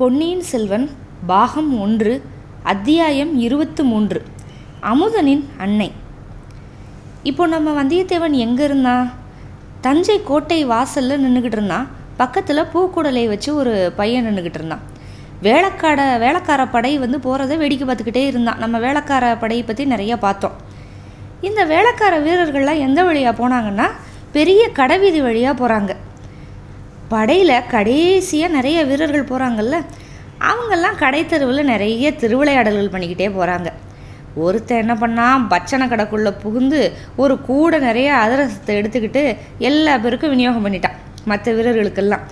பொன்னியின் செல்வன் பாகம் ஒன்று அத்தியாயம் இருபத்து மூன்று அமுதனின் அன்னை. இப்போ நம்ம வந்தியத்தேவன் எங்கே இருந்தான் தஞ்சை கோட்டை வாசலில் நின்றுக்கிட்டு இருந்தான் பக்கத்தில் பூக்குடலை வச்சு ஒரு பையன் நின்றுக்கிட்டு இருந்தான் வேளக்காட வேளக்கார படை வந்து போகிறத வேடிக்கை பார்த்துக்கிட்டே இருந்தான் நம்ம வேளக்கார படையை பற்றி நிறையா பார்த்தோம். இந்த வேளக்கார வீரர்கள்லாம் எந்த வழியாக போனாங்கன்னா பெரிய கடைவீதி வழியாக போகிறாங்க படையில் கடைசியாக நிறைய வீரர்கள் போகிறாங்கல்ல அவங்கெல்லாம் கடை தெருவில் நிறைய திருவிளையாடல்கள் பண்ணிக்கிட்டே போகிறாங்க ஒருத்தன் என்ன பண்ணால் பச்சனை கடைக்குள்ளே புகுந்து ஒரு கூடை நிறைய அதிரசத்தை எடுத்துக்கிட்டு எல்லா பேருக்கும் விநியோகம் பண்ணிட்டான் மற்ற வீரர்களுக்கெல்லாம்.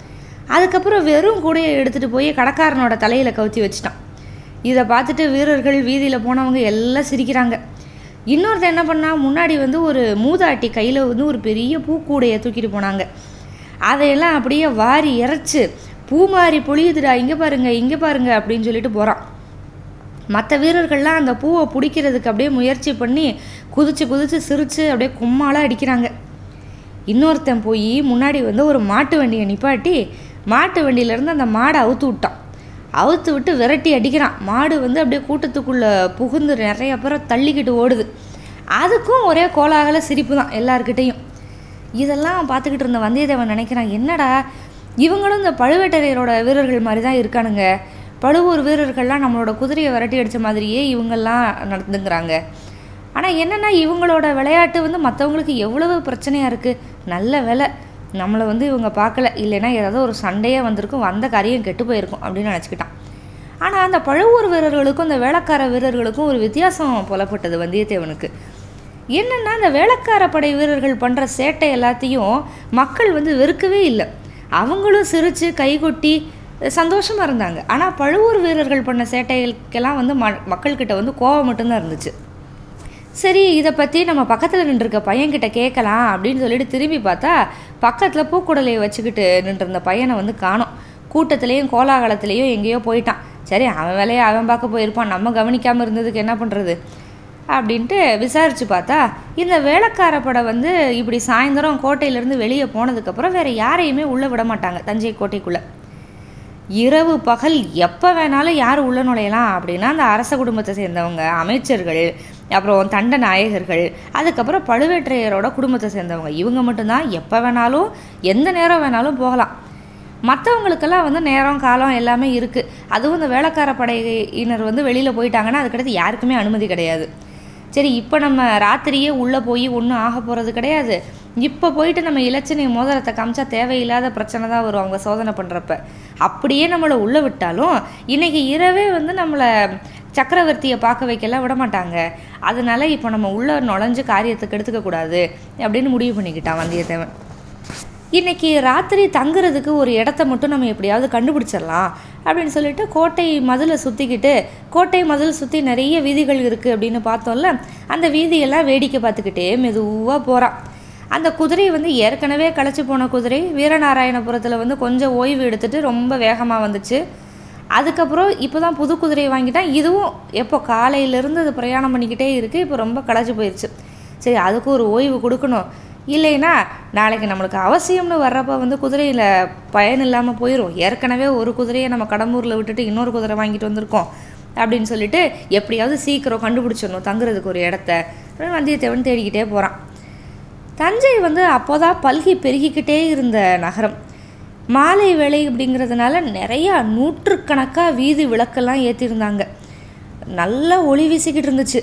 அதுக்கப்புறம் வெறும் கூடையை எடுத்துகிட்டு போய் கடைக்காரனோட தலையில் கவுத்தி வச்சிட்டான். இதை பார்த்துட்டு வீரர்கள் வீதியில் போனவங்க எல்லாம் சிரிக்கிறாங்க. இன்னொருத்தன் என்ன பண்ணால் முன்னாடி வந்து ஒரு மூதாட்டி கையில் வந்து ஒரு பெரிய பூக்கூடையை தூக்கிட்டு போனாங்க. அதையெல்லாம் அப்படியே வாரி இறைச்சி பூ மாறி பொழியுதுடா இங்கே பாருங்க இங்கே பாருங்கள் அப்படின்னு சொல்லிட்டு போகிறான் மற்ற வீரர்கள்லாம் அந்த பூவை பிடிக்கிறதுக்கு அப்படியே முயற்சி பண்ணி குதிச்சு குதிச்சு சிரித்து அப்படியே கும்மாலாக அடிக்கிறாங்க. இன்னொருத்தன் போய் முன்னாடி வந்து ஒரு மாட்டு வண்டியை நிப்பாட்டி மாட்டு வண்டியிலேருந்து அந்த மாடை அவுத்து விட்டான். அவுத்து விட்டு விரட்டி அடிக்கிறான். மாடு வந்து அப்படியே கூட்டத்துக்குள்ளே புகுந்து நிறைய பேரை தள்ளிக்கிட்டு ஓடுது. அதுக்கும் ஒரே கோலாகல சிரிப்பு தான் எல்லாருக்கிட்டேயும் இதெல்லாம் பார்த்துக்கிட்டு இருந்த வந்தியத்தேவன் நினைக்கிறான் என்னடா இவங்களும் இந்த பழுவேட்டரையரோட வீரர்கள் மாதிரி தான் இருக்கானுங்க. பழுவூர் வீரர்கள்லாம் நம்மளோட குதிரையை விரட்டி அடித்த மாதிரியே இவங்கெல்லாம் நடந்துங்கிறாங்க ஆனால் என்னென்னா இவங்களோட விளையாட்டு வந்து மற்றவங்களுக்கு எவ்வளவு பிரச்சனையாக இருக்குது நல்ல வேலை. நம்மளை வந்து இவங்க பார்க்கல. இல்லைன்னா ஏதாவது ஒரு சண்டையே வந்திருக்கும். வந்த காரியம் கெட்டு போயிருக்கும் அப்படின்னு நினச்சிக்கிட்டான். ஆனால் அந்த பழுவூர் வீரர்களுக்கும் இந்த வேளக்கார வீரர்களுக்கும் ஒரு வித்தியாசம் புலப்பட்டது வந்தியத்தேவனுக்கு. என்னென்னா இந்த வேளக்கார படை வீரர்கள் பண்ணுற சேட்டை எல்லாத்தையும் மக்கள் வந்து வெறுக்கவே இல்லை. அவங்களும் சிரித்து கைகொட்டி சந்தோஷமாக இருந்தாங்க. ஆனால் பழுவூர் வீரர்கள் பண்ண சேட்டைகளுக்கெல்லாம் வந்து ம மக்கள்கிட்ட வந்து கோவம் மட்டும்தான் இருந்துச்சு. சரி இதை பற்றி நம்ம பக்கத்தில் நின்றுருக்க பையன்கிட்ட கேட்கலாம் அப்படின்னு சொல்லிட்டு திரும்பி பார்த்தா பக்கத்தில் பூக்குடலையை வச்சுக்கிட்டு நின்றுருந்த பையனை வந்து காணும். கூட்டத்துலேயும் கோலாகலத்துலேயும் எங்கேயோ போயிட்டான். சரி அவன் வேலையை அவன் பார்க்க போயிருப்பான். நம்ம கவனிக்காமல் இருந்ததுக்கு என்ன பண்ணுறது அப்படின்ட்டு விசாரித்து பார்த்தா இந்த வேலைக்கார படை வந்து இப்படி சாயந்தரம் கோட்டையிலேருந்து வெளியே போனதுக்கப்புறம் வேறு யாரையுமே உள்ளே விட மாட்டாங்க தஞ்சை கோட்டைக்குள்ளே. இரவு பகல் எப்போ வேணாலும் யார் உள்ள நுழையலாம் அப்படின்னா அந்த அரச குடும்பத்தை சேர்ந்தவங்க அமைச்சர்கள் அப்புறம் தண்ட நாயகர்கள் அதுக்கப்புறம் பழுவேற்றையரோட குடும்பத்தை சேர்ந்தவங்க. இவங்க மட்டும்தான். எப்போ வேணாலும் எந்த நேரம் வேணாலும் போகலாம். மற்றவங்களுக்கெல்லாம் வந்து நேரம் காலம் எல்லாமே இருக்குது அதுவும் இந்த வேலைக்கார படையினர் வந்து வெளியில் போயிட்டாங்கன்னா அதுக்கடுத்து யாருக்குமே அனுமதி கிடையாது. சரி இப்போ நம்ம ராத்திரியே உள்ளே போய் ஒன்றும் ஆக போகிறது கிடையாது. இப்போ போயிட்டு நம்ம இலச்சினை மோதிரத்தை காமிச்சா தேவையில்லாத பிரச்சனை தான் வரும் அவங்க சோதனை பண்ணுறப்ப அப்படியே நம்மளை உள்ளே விட்டாலும் இன்றைக்கி இரவே வந்து நம்மளை சக்கரவர்த்தியை பார்க்க வைக்கலாம் விட மாட்டாங்க அதனால இப்போ நம்ம உள்ளே நுழைஞ்சு காரியத்துக்கு எடுத்துக்கக்கூடாது அப்படின்னு முடிவு பண்ணிக்கிட்டான் வந்தியத்தேவன். இன்னைக்கு ராத்திரி தங்குறதுக்கு ஒரு இடத்த மட்டும் நம்ம எப்படியாவது கண்டுபிடிச்சிடலாம். அப்படின்னு சொல்லிட்டு கோட்டை மதிலை சுற்றிக்கிட்டு கோட்டை மதில் சுற்றி நிறைய வீதிகள் இருக்குது அப்படின்னு பார்த்தோம்ல அந்த வீதியெல்லாம் வேடிக்கை பார்த்துக்கிட்டே மெதுவாக போகிறான் அந்த குதிரை வந்து ஏற்கனவே களைச்சி போன குதிரை வீரநாராயணபுரத்தில் வந்து கொஞ்சம் ஓய்வு எடுத்துகிட்டு ரொம்ப வேகமாக வந்துச்சு. அதுக்கப்புறம் இப்போ தான் புது குதிரையை வாங்கிட்டான். இதுவும் எப்போ காலையிலேருந்து அது பிரயாணம் பண்ணிக்கிட்டே இருக்குது இப்போ ரொம்ப களைச்சி போயிடுச்சு சரி அதுக்கு ஒரு ஓய்வு கொடுக்கணும். இல்லைன்னா நாளைக்கு நம்மளுக்கு அவசியம்னு வர்றப்ப வந்து குதிரையில் பயன் இல்லாமல் போயிடும் ஏற்கனவே ஒரு குதிரையை நம்ம கடம்பூரில் விட்டுட்டு இன்னொரு குதிரை வாங்கிட்டு வந்திருக்கோம் அப்படின்னு சொல்லிட்டு எப்படியாவது சீக்கிரம் கண்டுபிடிச்சிடணும் தங்குறதுக்கு ஒரு இடத்த. வந்தியத்தேவன் தேடிக்கிட்டே போகிறான் தஞ்சை வந்து அப்போதான் பல்கி பெருகிக்கிட்டே இருந்த நகரம். மாலை வேலை அப்படிங்கிறதுனால நிறையா நூற்றுக்கணக்காக வீதி விளக்கெல்லாம் ஏற்றிருந்தாங்க நல்லா ஒளி வீசிக்கிட்டு இருந்துச்சு.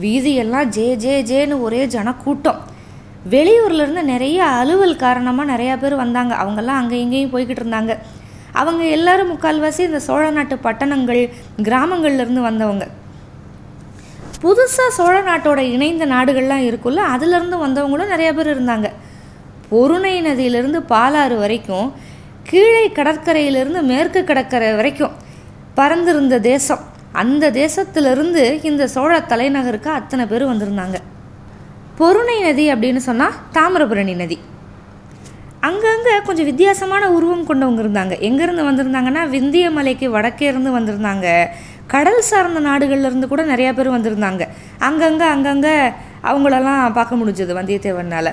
வீதியெல்லாம் ஜே ஜே ஜேன்னு ஒரே ஜனக்கூட்டம். வெளியூர்லேருந்து நிறைய அலுவல் காரணமாக நிறையா பேர் வந்தாங்க. அவங்கெல்லாம் அங்கே இங்கேயும் போய்கிட்டு இருந்தாங்க. அவங்க எல்லாரும் முக்கால்வாசி இந்த சோழ நாட்டு பட்டணங்கள் கிராமங்கள்லேருந்து வந்தவங்க. புதுசாக சோழ நாட்டோட இணைந்த நாடுகள்லாம் இருக்குல்ல அதுலேருந்து வந்தவங்களும் நிறையா பேர் இருந்தாங்க. பொருணை நதியிலிருந்து பாலாறு வரைக்கும் கீழே கடற்கரையிலிருந்து மேற்கு கடற்கரை வரைக்கும் பறந்திருந்த தேசம். அந்த தேசத்திலிருந்து இந்த சோழ தலைநகருக்கு அத்தனை பேர் வந்திருந்தாங்க. பொருணை நதி அப்படின்னு சொன்னால் தாமிரபரணி நதி. அங்கங்கே கொஞ்சம் வித்தியாசமான உருவம் கொண்டவங்க இருந்தாங்க. எங்கேருந்து வந்திருந்தாங்கன்னா விந்திய மலைக்கு வடக்கே இருந்து வந்திருந்தாங்க. கடல் சார்ந்த நாடுகள்லேருந்து கூட நிறையா பேர் வந்திருந்தாங்க. அங்கங்கே அங்கங்கே அவங்களெல்லாம் பார்க்க முடிஞ்சது வந்தியத்தேவனால்.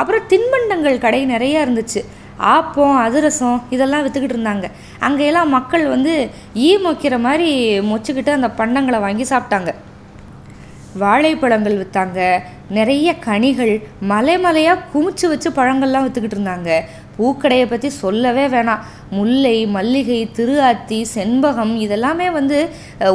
அப்புறம் தின்பண்டங்கள் கடை நிறையா இருந்துச்சு. ஆப்பம் அதிரசம் இதெல்லாம் விற்றுக்கிட்டு இருந்தாங்க. அங்கெல்லாம் மக்கள் வந்து ஈ மொக்கிற மாதிரி மொச்சுக்கிட்டு அந்த பண்டங்களை வாங்கி சாப்பிட்டாங்க. வாழைப்பழங்கள் விற்றாங்க நிறைய கனிகள் மலை மலையாக குமிச்சு வச்சு பழங்கள்லாம் விற்றுக்கிட்டு இருந்தாங்க. பூக்கடையை பற்றி சொல்லவே வேணாம். முல்லை மல்லிகை திருஆத்தி செண்பகம் இதெல்லாமே வந்து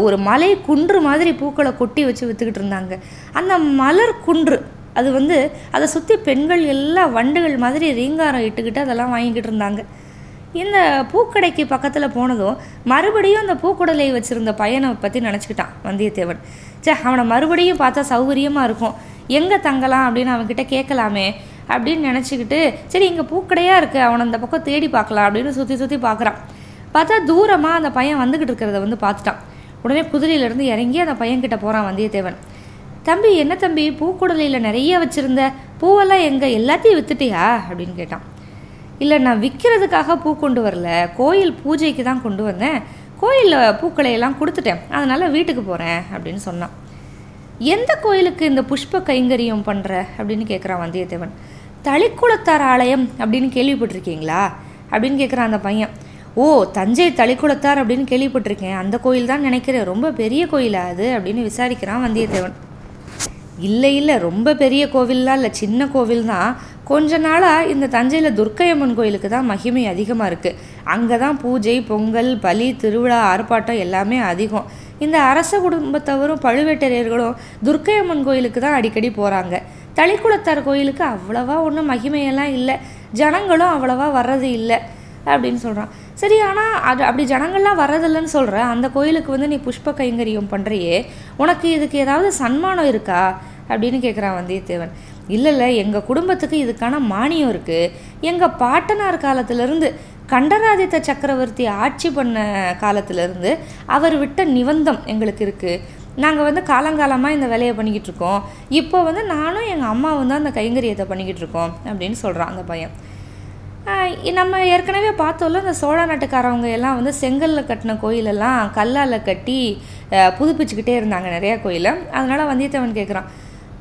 ஒரு மலை குன்று மாதிரி பூக்களை கொட்டி வச்சு விற்றுக்கிட்டு இருந்தாங்க. அந்த மலர் குன்று அது வந்து அதை சுற்றி பெண்கள் எல்லாம் வண்டுகள் மாதிரி ரீங்காரம் இட்டுக்கிட்டு அதெல்லாம் வாங்கிக்கிட்டு இருந்தாங்க. இந்த பூக்கடைக்கு பக்கத்தில் போனதும் மறுபடியும் அந்த பூக்குடலை வச்சுருந்த பையனை பற்றி நினச்சிக்கிட்டான் வந்தியத்தேவன். சே அவனை மறுபடியும் பார்த்தா சௌகரியமாக இருக்கும். எங்கே தங்கலாம் அப்படின்னு அவன்கிட்ட கேட்கலாமே அப்படின்னு நினச்சிக்கிட்டு சரி இங்கே பூக்கடையாக இருக்குது அவனை அந்த பக்கம் தேடி பார்க்கலாம் அப்படின்னு சுற்றி சுற்றி பார்க்குறான். பார்த்தா தூரமாக அந்த பையன் வந்துக்கிட்டு இருக்கிறத வந்து பார்த்துட்டான். உடனே குதிரையிலேருந்து இறங்கி அந்த பையன்கிட்ட போகிறான் வந்தியத்தேவன். தம்பி என்ன தம்பி பூக்குடலையில் நிறைய வச்சுருந்த பூவெல்லாம் எங்கே? எல்லாத்தையும் விற்றுட்டியா அப்படின்னு கேட்டான். இல்லை நான் விற்கிறதுக்காக பூ கொண்டு வரல. கோயில் பூஜைக்கு தான் கொண்டு வந்தேன். கோயிலில் பூக்களையெல்லாம் கொடுத்துட்டேன். அதனால் வீட்டுக்கு போகிறேன் அப்படின்னு சொன்னான். எந்த கோயிலுக்கு இந்த புஷ்ப கைங்கரியம் பண்ணுற அப்படின்னு கேட்குறான் வந்தியத்தேவன். தளிக்குளத்தார் ஆலயம் அப்படின்னு கேள்விப்பட்டிருக்கீங்களா? அப்படின்னு கேட்குறான் அந்த பையன். ஓ தஞ்சை தளிக்குளத்தார் அப்படின்னு கேள்விப்பட்டிருக்கேன். அந்த கோயில் தான் நினைக்கிறேன். ரொம்ப பெரிய கோயிலா அது அப்படின்னு விசாரிக்கிறான் வந்தியத்தேவன். இல்லை இல்லை. ரொம்ப பெரிய கோவில்லாம் இல்லை. சின்ன கோவில் தான் கொஞ்ச நாளாக இந்த தஞ்சையில் துர்க்கையம்மன் கோயிலுக்கு தான் மகிமை அதிகமாக இருக்குது அங்கே தான் பூஜை பொங்கல் பலி திருவிழா ஆர்ப்பாட்டம் எல்லாமே அதிகம். இந்த அரச குடும்பத்தவரும் பழுவேட்டரையர்களும் துர்க்கையம்மன் கோயிலுக்கு தான் அடிக்கடி போகிறாங்க தளிக்குளத்தார் கோயிலுக்கு அவ்வளவா ஒன்றும் மகிமையெல்லாம் இல்லை. ஜனங்களும் அவ்வளவா வர்றது இல்லை அப்படின்னு சொல்கிறான் சரி ஆனால் அது அப்படி ஜனங்கள்லாம் வரதில்லைன்னு சொல்கிற அந்த கோயிலுக்கு வந்து நீ புஷ்ப கைங்கரியம் பண்ணுறியே உனக்கு இதுக்கு ஏதாவது சன்மானம் இருக்கா? அப்படின்னு கேட்குறான் வந்தியத்தேவன். இல்லை இல்லை எங்கள் குடும்பத்துக்கு இதுக்கான மானியம் இருக்குது எங்கள் பாட்டனார் காலத்திலேருந்து கண்டராதித்த சக்கரவர்த்தி ஆட்சி பண்ண காலத்திலேருந்து அவர் விட்ட நிபந்தம் எங்களுக்கு இருக்குது நாங்கள் வந்து காலங்காலமாக இந்த வேலையை பண்ணிக்கிட்டு இருக்கோம். இப்போ வந்து நானும் எங்கள் அம்மாவும் தான் அந்த கைங்கரியத்தை பண்ணிக்கிட்டு இருக்கோம் அப்படின்னு சொல்கிறான் அந்த பையன். நம்ம ஏற்கனவே பார்த்தோம்ல இந்த சோழ நாட்டுக்காரவங்க எல்லாம் வந்து செங்கல்ல கட்டின கோயிலெல்லாம் கல்லால் கட்டி புதுப்பிச்சுக்கிட்டே இருந்தாங்க நிறையா கோயிலை. அதனால் வந்தியத்தேவன் கேட்குறான்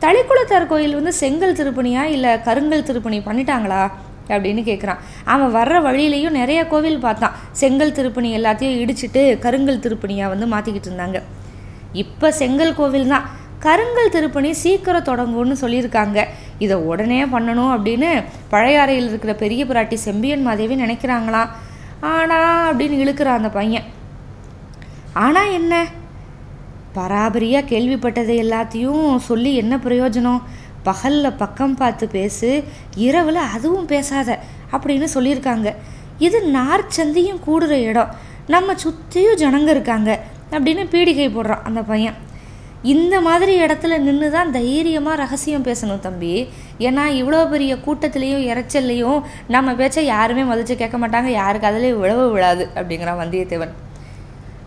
தளிக்குளத்தார் கோயில் வந்து செங்கல் திருப்பணியா இல்லை கருங்கல் திருப்பணி பண்ணிட்டாங்களா? அப்படின்னு கேட்குறான் அவன் வர்ற வழியிலையும் நிறைய கோவில் பார்த்தான். செங்கல் திருப்பணி எல்லாத்தையும் இடிச்சிட்டு கருங்கல் திருப்பணியாக வந்து மாற்றிக்கிட்டு இருந்தாங்க. இப்போ செங்கல் கோவில் தான் கருங்கல் திருப்பணி சீக்கிரம் தொடங்கும்னு சொல்லியிருக்காங்க. இதை உடனே பண்ணணும் அப்படின்னு பழையாறையில் இருக்கிற பெரிய பிராட்டி செம்பியன் மாதேவி நினைக்கிறாங்களாம். ஆனா அப்படின்னு இழுக்கிறான் அந்த பையன். ஆனால் என்ன? பராபரியாக கேள்விப்பட்டதை எல்லாத்தையும் சொல்லி என்ன பிரயோஜனம்? பகலில் பக்கம் பார்த்து பேசு இரவில் அதுவும் பேசாத அப்படின்னு சொல்லியிருக்காங்க. இது நார் சந்தியும் கூடுற இடம். நம்ம சுற்றியும் ஜனங்க இருக்காங்க அப்படின்னு பீடிகை போடுறான் அந்த பையன். இந்த மாதிரி இடத்துல நின்று தான் தைரியமாக ரகசியம் பேசணும் தம்பி. ஏன்னா இவ்வளோ பெரிய கூட்டத்துலேயும் இறைச்சல்லையும் நம்ம பேச்சை யாருமே மதித்து கேட்க மாட்டாங்க. யாருக்கு அதிலே விழவு விழாது அப்படிங்கிறான் வந்தியத்தேவன்.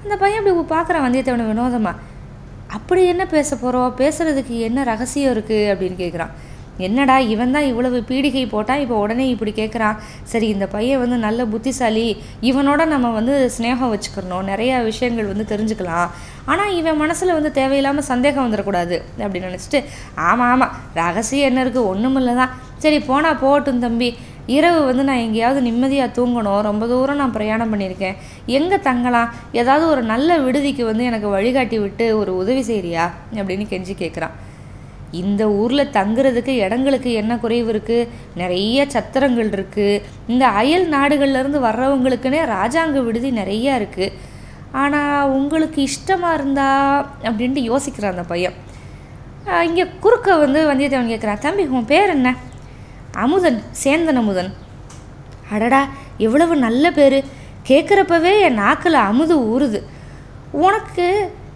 அந்த பையன் அப்படி பார்க்குறான் வந்தியத்தேவனை வினோதமாக அப்படி என்ன பேச போகிறோம் பேசுகிறதுக்கு என்ன ரகசியம் இருக்குது அப்படின்னு கேட்குறான் என்னடா இவன் தான் இவ்வளவு பீடிகை போட்டால் இப்போ உடனே இப்படி கேட்குறான் சரி இந்த பையன் வந்து நல்ல புத்திசாலி. இவனோட நம்ம வந்து ஸ்னேகம் வச்சுக்கிறணும். நிறையா விஷயங்கள் வந்து தெரிஞ்சுக்கலாம். ஆனால் இவன் மனசில் வந்து தேவையில்லாமல் சந்தேகம் வந்துடக்கூடாது அப்படின்னு நினச்சிட்டு ஆமாம் ஆமாம் ரகசியம் என்ன இருக்குது ஒன்றும் இல்லை தான் சரி போனால் போகட்டும் தம்பி. இரவு வந்து நான் எங்கேயாவது நிம்மதியாக தூங்கணும். ரொம்ப தூரம் நான் பிரயாணம் பண்ணியிருக்கேன். எங்கே தங்கலாம் ஏதாவது ஒரு நல்ல விடுதிக்கு வந்து எனக்கு வழிகாட்டி விட்டு ஒரு உதவி செய்கிறியா அப்படின்னு கெஞ்சி கேட்குறான் இந்த ஊரில் தங்குறதுக்கு இடங்களுக்கு என்ன குறைவு இருக்குது நிறைய சத்திரங்கள் இருக்குது இந்த அயல் நாடுகள்லேருந்து வர்றவங்களுக்குன்னே ராஜாங்க விடுதி நிறையா இருக்குது ஆனால் உங்களுக்கு இஷ்டமாக இருந்தா அப்படின்ட்டு யோசிக்கிறான் அந்த பையன். இங்கே குறுக்க வந்து வந்தியத்தேவன் கேட்குறான் தம்பி உன் பேர் என்ன? அமுதன் சேந்தன் அமுதன். அடடா எவ்வளவு நல்ல பேர். கேட்குறப்பவே என் நாக்கில் அமுது ஊறுது. உனக்கு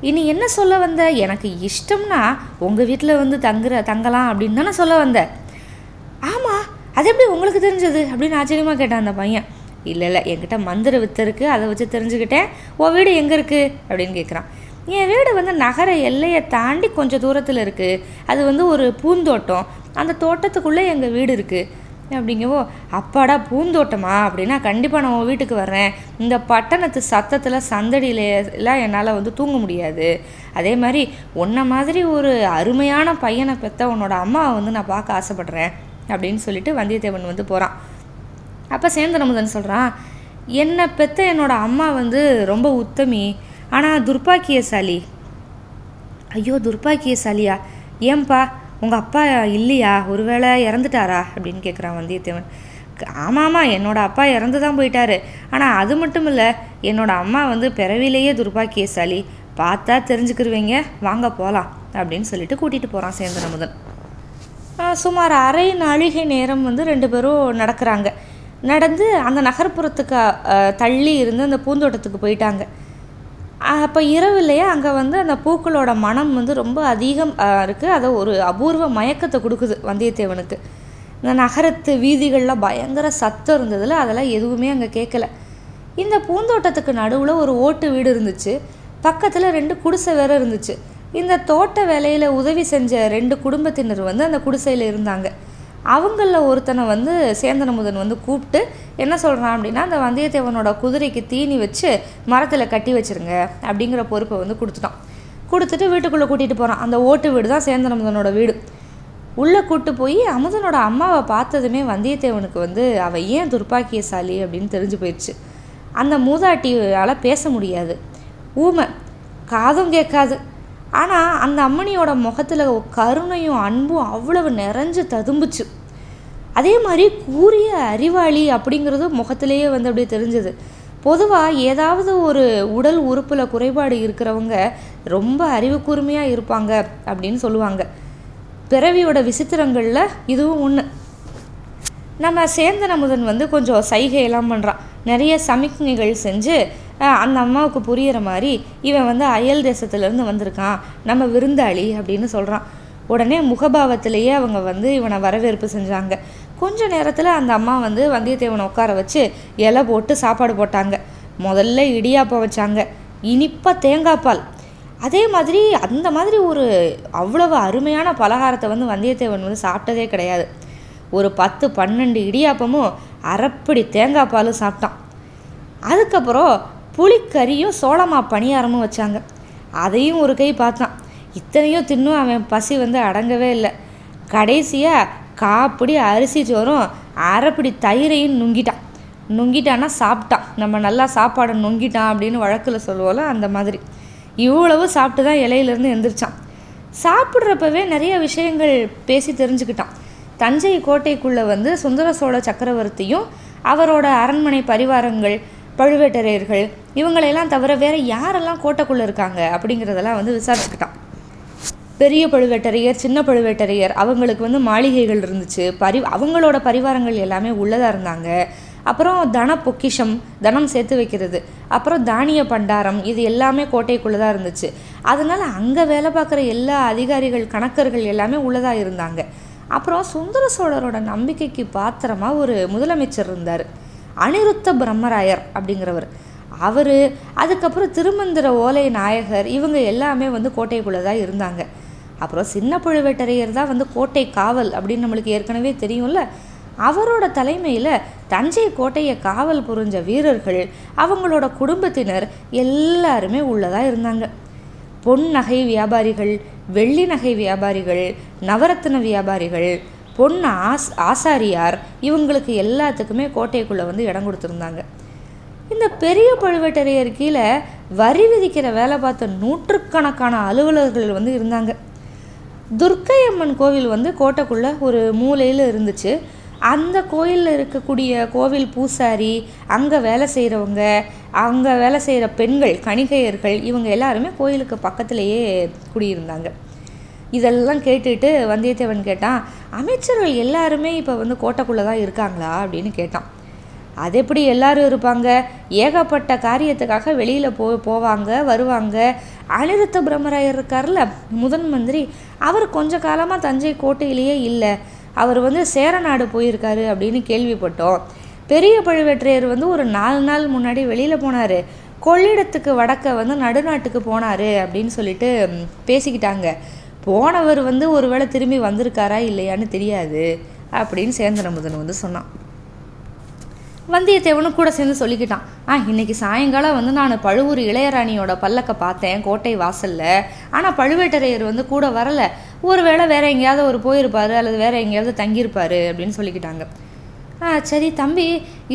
இனி என்ன சொல்ல வந்த? எனக்கு இஷ்டம்னா உங்கள் வீட்டில் வந்து தங்குற தங்கலாம் அப்படின்னு தானே சொல்ல வந்த. ஆமாம் அது எப்படி உங்களுக்கு தெரிஞ்சது? அப்படின்னு ஆச்சரியமாக கேட்டான் அந்த பையன். இல்லை இல்லை என்கிட்ட மந்திர வித்தை இருக்குது அதை வச்சு தெரிஞ்சுக்கிட்டேன். உன் வீடு எங்கே இருக்குது அப்படின்னு கேட்குறான் என் வீடு வந்து நகர எல்லையை தாண்டி கொஞ்சம் தூரத்தில் இருக்குது அது வந்து ஒரு பூந்தோட்டம். அந்த தோட்டத்துக்குள்ளே எங்கள் வீடு இருக்குது அப்படிங்கவோ அப்பாடா பூந்தோட்டமா? அப்படின்னா கண்டிப்பாக நான் உன் வீட்டுக்கு வர்றேன். இந்த பட்டணத்து சத்தத்தில் சந்தடியில எல்லாம் என்னால் வந்து தூங்க முடியாது. அதே மாதிரி உன்ன மாதிரி ஒரு அருமையான பையனை பெற்ற உன்னோட அம்மாவை வந்து நான் பார்க்க ஆசைப்பட்றேன். அப்படின்னு சொல்லிட்டு வந்தியத்தேவன் வந்து போகிறான் அப்போ சேந்தன் அமுதன் சொல்கிறான் என்னை பெற்ற என்னோட அம்மா வந்து ரொம்ப உத்தமி ஆனால் துர்பாக்கியசாலி ஐயோ துர்பாக்கியசாலியா ஏன்பா? உங்கள் அப்பா இல்லையா? ஒருவேளை இறந்துட்டாரா? அப்படின்னு கேட்குறான் வந்தியத்தேவன். ஆமாம்மா என்னோட அப்பா இறந்து தான் போயிட்டாரு. ஆனால் அது மட்டும் இல்லை என்னோட அம்மா வந்து பிறவிலேயே துர்பாக்கியசாலி பார்த்தா தெரிஞ்சுக்கிருவீங்க. வாங்க போகலாம் அப்படின்னு சொல்லிட்டு கூட்டிகிட்டு போகிறான் சேந்தன் அமுதன் சுமார் அரை நாழிகை நேரம் வந்து ரெண்டு பேரும் நடக்கிறாங்க. நடந்து அந்த நகர்ப்புறத்துக்கு தள்ளி இருந்து அந்த பூந்தோட்டத்துக்கு போயிட்டாங்க. அப்போ இரவுலையே அங்கே வந்து அந்த பூக்களோட மனம் வந்து ரொம்ப அதிகம் இருக்குது அதை ஒரு அபூர்வ மயக்கத்தை கொடுக்குது வந்தியத்தேவனுக்கு. இந்த நகரத்து வீதிகளில் பயங்கர சத்தம் இருந்ததில் அதெல்லாம் எதுவுமே அங்கே கேட்கல இந்த பூந்தோட்டத்துக்கு நடுவில் ஒரு ஓட்டு வீடு இருந்துச்சு. பக்கத்தில் ரெண்டு குடிசை வேற இருந்துச்சு. இந்த தோட்ட வேலையில் உதவி செஞ்ச ரெண்டு குடும்பத்தினர் வந்து அந்த குடிசையில் இருந்தாங்க. அவங்களில் ஒருத்தனை வந்து சேந்தனமுதன் வந்து கூப்பிட்டு என்ன சொல்கிறான் அப்படின்னா அந்த வந்தியத்தேவனோட குதிரைக்கு தீனி வச்சு மரத்தில் கட்டி வச்சுருங்க அப்படிங்கிற பொறுப்பை வந்து கொடுத்துட்டான். கொடுத்துட்டு வீட்டுக்குள்ளே கூட்டிகிட்டு போகிறான் அந்த ஓட்டு வீடு தான் சேந்தனமுதனோட வீடு. உள்ளே கூட்டு போய் அமுதனோட அம்மாவை பார்த்ததுமே வந்தியத்தேவனுக்கு வந்து அவள் ஏன் துர்ப்பாக்கியசாலி அப்படின்னு தெரிஞ்சு போயிடுச்சு. அந்த மூதாட்டியால் பேச முடியாது. ஊமை காதும் கேட்காது. ஆனால் அந்த அம்மனியோட முகத்தில் கருணையும் அன்பும் அவ்வளவு நிறைஞ்சு ததும்புச்சு. அதே மாதிரி கூறிய அறிவாளி அப்படிங்கிறது முகத்திலேயே வந்து அப்படியே தெரிஞ்சது. பொதுவாக ஏதாவது ஒரு உடல் உறுப்பில் குறைபாடு இருக்கிறவங்க ரொம்ப அறிவு கூர்மையாக இருப்பாங்க அப்படின்னு சொல்லுவாங்க. பிறவியோட விசித்திரங்களில் இதுவும் ஒன்று நம்ம சேந்தன் அமுதன் வந்து கொஞ்சம் சைகையெல்லாம் பண்ணுறான் நிறைய சமிக்ஞைகள் செஞ்சு அந்த அம்மாவுக்கு புரிகிற மாதிரி இவன் வந்து அயல் தேசத்துலேருந்து வந்திருக்கான். நம்ம விருந்தாளி அப்படின்னு சொல்கிறான் உடனே முகபாவத்திலேயே அவங்க வந்து இவனை வரவேற்பு செஞ்சாங்க. கொஞ்ச நேரத்தில் அந்த அம்மா வந்து வந்தியத்தேவனை உட்கார வச்சு இலை போட்டு சாப்பாடு போட்டாங்க. முதல்ல இடியாப்பம் வச்சாங்க. இனிப்பாக தேங்காய் பால். அதே மாதிரி அந்த மாதிரி ஒரு அவ்வளவு அருமையான பலகாரத்தை வந்து வந்தியத்தேவன் வந்து சாப்பிட்டதே கிடையாது. ஒரு பத்து பன்னெண்டு இடியாப்பமும் அரைப்படி தேங்காய் பாலும் சாப்பிட்டான். அதுக்கப்புறம் புளிக்கறியும் சோளமா பணியாரமும் வச்சாங்க. அதையும் ஒரு கை பார்த்தான். இத்தனையும் தின்னும் அவன் பசி வந்து அடங்கவே இல்லை. கடைசியாக காப்பிடி அரிசி சோறும் அரைப்பிடி தயிரையும் நுங்கிட்டான். நுங்கிட்டான்னா சாப்பிட்டான். நம்ம நல்லா சாப்பாடை நொங்கிட்டான் அப்படின்னு வழக்கில் சொல்லுவோம்ல அந்த மாதிரி. இவ்வளவு சாப்பிட்டு தான் இலையிலேருந்து எந்திரிச்சான். சாப்பிட்றப்பவே நிறைய விஷயங்கள் பேசி தெரிஞ்சுக்கிட்டான். தஞ்சை கோட்டைக்குள்ளே வந்து சுந்தர சோழ சக்கரவர்த்தியும் அவரோட அரண்மனை பரிவாரங்கள் பழுவேட்டரையர்கள் இவங்களையெல்லாம் தவிர வேற யாரெல்லாம் கோட்டைக்குள்ளே இருக்காங்க அப்படிங்கிறதெல்லாம் வந்து விசாரிச்சுக்கிட்டான். பெரிய பழுவேட்டரையர் சின்ன பழுவேட்டரையர் அவங்களுக்கு வந்து மாளிகைகள் இருந்துச்சு. பரி அவங்களோட பரிவாரங்கள் எல்லாமே உள்ளதாக இருந்தாங்க. அப்புறம் தன பொக்கிஷம் தனம் சேர்த்து வைக்கிறது. அப்புறம் தானிய பண்டாரம் இது எல்லாமே கோட்டைக்குள்ளே தான் இருந்துச்சு. அதனால் அங்கே வேலை பார்க்குற எல்லா அதிகாரிகள் கணக்கர்கள் எல்லாமே உள்ளதாக இருந்தாங்க. அப்புறம் சுந்தர சோழரோட நம்பிக்கைக்கு பாத்திரமாக ஒரு முதலமைச்சர் இருந்தார். அனிருத்த பிரம்மராயர் அப்படிங்கிறவர். அவர் அதுக்கப்புறம் திருமந்திர ஓலை நாயகர் இவங்க எல்லாமே வந்து கோட்டைக்குள்ளே தான் இருந்தாங்க. அப்புறம் சின்ன பழுவேட்டரையர் தான் வந்து கோட்டை காவல் அப்படின்னு நம்மளுக்கு ஏற்கனவே தெரியும்ல. அவரோட தலைமையில் தஞ்சை கோட்டையை காவல் புரிஞ்ச வீரர்கள் அவங்களோட குடும்பத்தினர் எல்லாருமே உள்ளதாக இருந்தாங்க. பொன் நகை வியாபாரிகள் வெள்ளி நகை வியாபாரிகள் நவரத்தின வியாபாரிகள் பொண்ணு ஆஸ் ஆசாரியார் இவங்களுக்கு எல்லாத்துக்குமே கோட்டைக்குள்ளே வந்து இடம் கொடுத்துருந்தாங்க. இந்த பெரிய பழுவேட்டரையர் கீழே வரி விதிக்கிற வேலை பார்த்த நூற்றுக்கணக்கான அலுவலர்கள் வந்து இருந்தாங்க. துர்க்கையம்மன் கோவில் வந்து கோட்டைக்குள்ளே ஒரு மூலையில் இருந்துச்சு. அந்த கோயிலில் இருக்கக்கூடிய கோவில் பூசாரி அங்கே வேலை செய்கிறவங்க அங்கே வேலை செய்கிற பெண்கள் கணிகையர்கள் இவங்க எல்லாருமே கோயிலுக்கு பக்கத்துலேயே குடியிருந்தாங்க. இதெல்லாம் கேட்டுட்டு வந்தியத்தேவன் கேட்டான் அமைச்சர்கள் எல்லாருமே இப்போ வந்து கோட்டைக்குள்ளே தான் இருக்காங்களா? அப்படின்னு கேட்டான். அது எப்படி எல்லாரும் இருப்பாங்க? ஏகப்பட்ட காரியத்துக்காக வெளியில் போ போவாங்க வருவாங்க. அனிருத்த பிரம்மராயர் இருக்கார்ல முதன் மந்திரி. அவர் கொஞ்ச காலமாக தஞ்சை கோட்டையிலேயே இல்லை. அவர் வந்து சேரநாடு போயிருக்காரு அப்படின்னு கேள்விப்பட்டோம். பெரிய பழுவேற்றையர் வந்து ஒரு நாலு நாள் முன்னாடி வெளியில் போனார். கொள்ளிடத்துக்கு வடக்க வந்து நடுநாட்டுக்கு போனார் அப்படின்னு சொல்லிட்டு பேசிக்கிட்டாங்க. போனவர் வந்து ஒருவேளை திரும்பி வந்திருக்காரா இல்லையான்னு தெரியாது அப்படின்னு சேந்தனமுதன் வந்து சொன்னான். வந்தியத்தேவனும் கூட சேர்ந்து சொல்லிக்கிட்டான் ஆ இன்னைக்கு சாயங்காலம் வந்து நான் பழுவூர் இளையராணியோட பல்லக்க பார்த்தேன் கோட்டை வாசலில். ஆனால் பழுவேட்டரையர் வந்து கூட வரலை. ஒரு வேளை வேற எங்கேயாவது ஒரு போயிருப்பாரு அல்லது வேற எங்கேயாவது தங்கியிருப்பாரு அப்படின்னு சொல்லிக்கிட்டாங்க. ஆ சரி தம்பி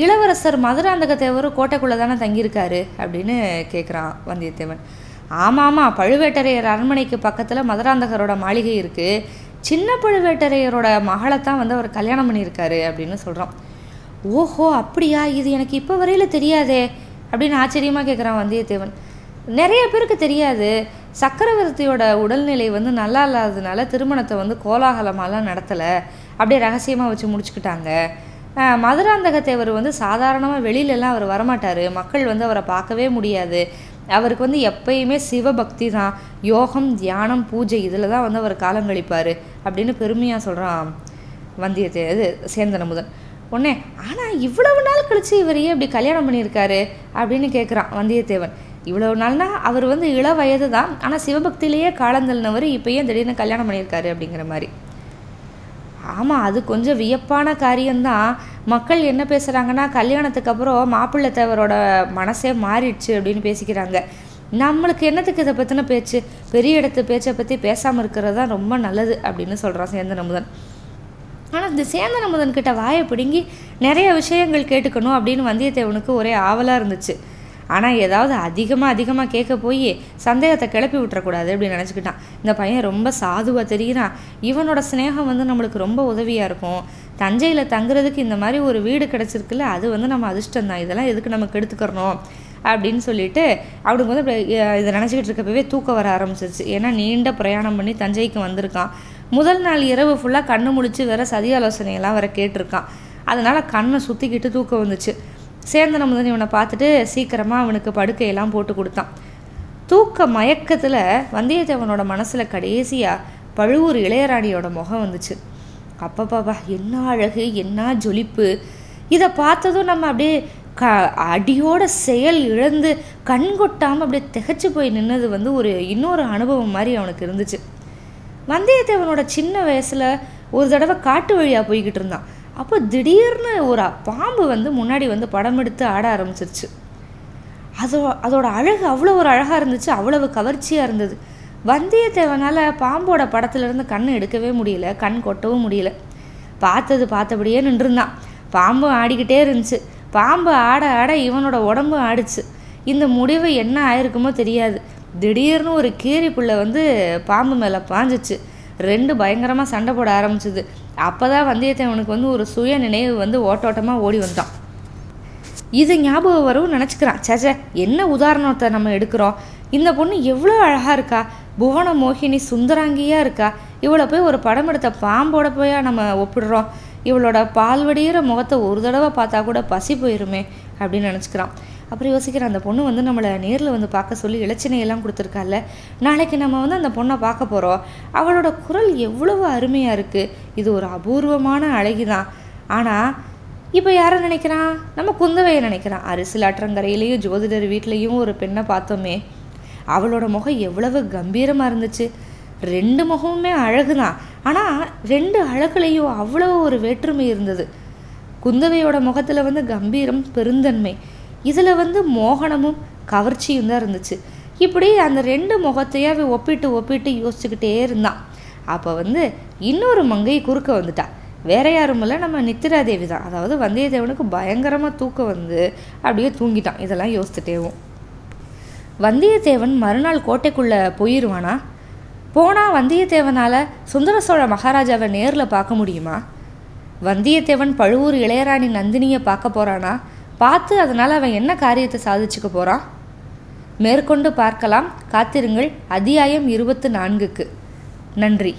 இளவரசர் மதுராந்தக தேவரும் கோட்டைக்குள்ளே தானே தங்கியிருக்காரு? அப்படின்னு கேட்குறான் வந்தியத்தேவன். ஆமாம் ஆமாம் பழுவேட்டரையர் அரண்மனைக்கு பக்கத்தில் மதுராந்தகரோட மாளிகை இருக்குது சின்ன பழுவேட்டரையரோட மகளை தான் வந்து அவர் கல்யாணம் பண்ணியிருக்காரு அப்படின்னு சொல்கிறோம் ஓஹோ அப்படியா? இது எனக்கு இப்போ வரையில் தெரியாதே அப்படின்னு ஆச்சரியமாக கேட்குறான் வந்தியத்தேவன். நிறைய பேருக்கு தெரியாது. சக்கரவர்த்தியோட உடல்நிலை வந்து நல்லா இல்லாததுனால திருமணத்தை வந்து கோலாகலமாலாம் நடத்தலை. அப்படியே ரகசியமாக வச்சு முடிச்சுக்கிட்டாங்க. மதுராந்தகத்தேவர் வந்து சாதாரணமாக வெளியிலலாம் அவர் வரமாட்டார். மக்கள் வந்து அவரை பார்க்கவே முடியாது. அவருக்கு வந்து எப்பயுமே சிவபக்தி தான். யோகம் தியானம் பூஜை இதில் தான் வந்து அவர் காலம் கழிப்பார் அப்படின்னு பெருமையாக சொல்கிறான் வந்தியத்தே இது சேந்தன முதன் உடனே ஆனால் இவ்வளவு நாள் கழித்து இவரையே அப்படி இப்படி கல்யாணம் பண்ணியிருக்காரு? அப்படின்னு கேட்குறான் வந்தியத்தேவன். இவ்வளவு நாள்னா அவர் வந்து இள வயது தான் ஆனால் சிவபக்தியிலேயே காலந்தள்ளினவர் இப்போ ஏன் திடீர்னு கல்யாணம் பண்ணியிருக்காரு? அப்படிங்கிற மாதிரி. ஆமாம் அது கொஞ்சம் வியப்பான காரியம்தான். மக்கள் என்ன பேசுகிறாங்கன்னா கல்யாணத்துக்கு அப்புறம் மாப்பிள்ளை தேவரோட மனசே மாறிடுச்சு அப்படின்னு பேசிக்கிறாங்க. நம்மளுக்கு என்னத்துக்கு இதை பற்றின பேச்சு? பெரிய இடத்து பேச்சை பற்றி பேசாமல் இருக்கிறது தான் ரொம்ப நல்லது அப்படின்னு சொல்கிறான் சேந்தன் அமுதன் ஆனால் இந்த சேந்தன் அமுதன் கிட்ட வாயை பிடுங்கி நிறைய விஷயங்கள் கேட்டுக்கணும் அப்படின்னு வந்தியத்தேவனுக்கு ஒரே ஆவலாக இருந்துச்சு. ஆனால் ஏதாவது அதிகமாக அதிகமாக கேட்க போய் சந்தேகத்தை கிளப்பி விட்டுறக்கூடாது அப்படின்னு நினச்சிக்கிட்டான். இந்த பையன் ரொம்ப சாதுவாக தெரிகிறான் இவனோட ஸ்னேகம் வந்து நம்மளுக்கு ரொம்ப உதவியாக இருக்கும். தஞ்சையில் தங்குறதுக்கு இந்த மாதிரி ஒரு வீடு கிடச்சிருக்குல்ல அது வந்து நம்ம அதிர்ஷ்டம் தான். இதெல்லாம் எதுக்கு நமக்கு எடுத்துக்கிறணும் அப்படின்னு சொல்லிட்டு அவனுக்கு வந்து இதை நினச்சிக்கிட்டு இருக்கப்பவே தூக்கம் வர ஆரம்பிச்சிருச்சு. ஏன்னா நீண்ட பிரயாணம் பண்ணி தஞ்சைக்கு வந்திருக்கான். முதல் நாள் இரவு ஃபுல்லாக கண்ணு முழிச்சு வேற சதி ஆலோசனையெல்லாம் வேற கேட்டிருக்கான். அதனால் கண்ணை சுற்றிக்கிட்டு தூக்கம் வந்துச்சு. சேந்தன முதன் இவனை பார்த்துட்டு சீக்கிரமாக அவனுக்கு படுக்கையெல்லாம் போட்டு கொடுத்தான். தூக்க மயக்கத்தில் வந்தியத்தேவனோட மனசில் கடைசியாக பழுவூர் இளையராணியோட முகம் வந்துச்சு. அப்பப்பாப்பா என்ன அழகு என்ன ஜொலிப்பு. இதை பார்த்ததும் நம்ம அப்படியே க அடியோட செயல் இழந்து கண் கொட்டாமல் அப்படியே திகச்சு போய் நின்னது வந்து ஒரு இன்னொரு அனுபவம் மாதிரி அவனுக்கு இருந்துச்சு. வந்தியத்தேவனோட சின்ன வயசில் ஒரு தடவை காட்டு வழியாக போய்கிட்டு இருந்தான். அப்போ திடீர்னு ஒரு பாம்பு வந்து முன்னாடி வந்து படம் எடுத்து ஆட ஆரம்பிச்சிருச்சு. அதோ அதோட அழகு அவ்வளோ ஒரு அழகாக இருந்துச்சு அவ்வளவு கவர்ச்சியாக இருந்தது. வந்தியத்தேவனால் பாம்போட படத்துலேருந்து கண் எடுக்கவே முடியல கண் கொட்டவும் முடியல. பார்த்தது பார்த்தபடியே நின்றுருந்தான் பாம்பு ஆடிக்கிட்டே இருந்துச்சு. பாம்பு ஆட ஆட இவனோட உடம்பு ஆடிச்சு. இந்த முடிவு என்ன ஆயிருக்குமோ தெரியாது. திடீர்னு ஒரு கீரி புள்ள வந்து பாம்பு மேலே பாஞ்சிச்சு. ரெண்டு பயங்கரமாக சண்டை போட ஆரம்பிச்சுது. அப்போ தான் வந்தியத்தேவனுக்கு வந்து ஒரு சுய நினைவு வந்து ஓட்டோட்டமாக ஓடி வந்தான். இது ஞாபகம் வரும் நினச்சிக்கிறான். சேச்சே என்ன உதாரணத்தை நம்ம எடுக்கிறோம்? இந்த பொண்ணு எவ்வளோ அழகாக இருக்கா? புவன மோகினி சுந்தராங்கியாக இருக்கா? இவளை போய் ஒரு படம் எடுத்த பாம்போட போயா நம்ம ஒப்பிடுறோம்? இவளோட பால்வடிகிற முகத்தை ஒரு தடவை பார்த்தா கூட பசி போயிருமே அப்படின்னு நினச்சிக்கிறான். அப்புறம் யோசிக்கிறேன் அந்த பொண்ணு வந்து நம்மளை நேரில் வந்து பார்க்க சொல்லி இலச்சினையெல்லாம் கொடுத்துருக்கால நாளைக்கு நம்ம வந்து அந்த பொண்ணை பார்க்க போகிறோம் அவளோட குரல் எவ்வளவு அருமையாக இருக்குது இது ஒரு அபூர்வமான அழகி தான் ஆனால் இப்போ யாரை நினைக்கிறான் நம்ம குந்தவையை நினைக்கிறான் அரிசில் ஆற்றங்கரையிலையும் ஜோதிடர் வீட்லேயும் ஒரு பெண்ணை பார்த்தோமே. அவளோட முகம் எவ்வளவு கம்பீரமாக இருந்துச்சு. ரெண்டு முகமுமே அழகு தான் ஆனால் ரெண்டு அழகுலையும் அவ்வளோ ஒரு வேற்றுமை இருந்தது. குந்தவையோட முகத்தில் வந்து கம்பீரம் பெருந்தன்மை. இதில் வந்து மோகனமும் கவர்ச்சியும் தான் இருந்துச்சு. இப்படி அந்த ரெண்டு முகத்தையும் ஒப்பிட்டு ஒப்பிட்டு யோசிச்சுக்கிட்டே இருந்தான். அப்போ வந்து இன்னொரு மங்கை குறுக்க வந்துட்டா. வேற யாரும் இல்லை நம்ம நித்திராதேவி தான். அதாவது வந்தியத்தேவனுக்கு பயங்கரமாக தூக்கம் வந்து அப்படியே தூங்கிட்டான். இதெல்லாம் யோசிச்சுட்டேவும் வந்தியத்தேவன் மறுநாள் கோட்டைக்குள்ளே போயிடுவானா போனால் வந்தியத்தேவனால் சுந்தர சோழ மகாராஜாவை நேரில் பார்க்க முடியுமா? வந்தியத்தேவன் பழுவூர் இளையராணி நந்தினியை பார்க்க போகிறானா பார்த்து அதனால் அவன் என்ன காரியத்தை சாதிச்சுக்க போகிறான் மேற்கொண்டு பார்க்கலாம். காத்திருங்கள். அத்தியாயம் இருபத்து நான்குக்கு. நன்றி.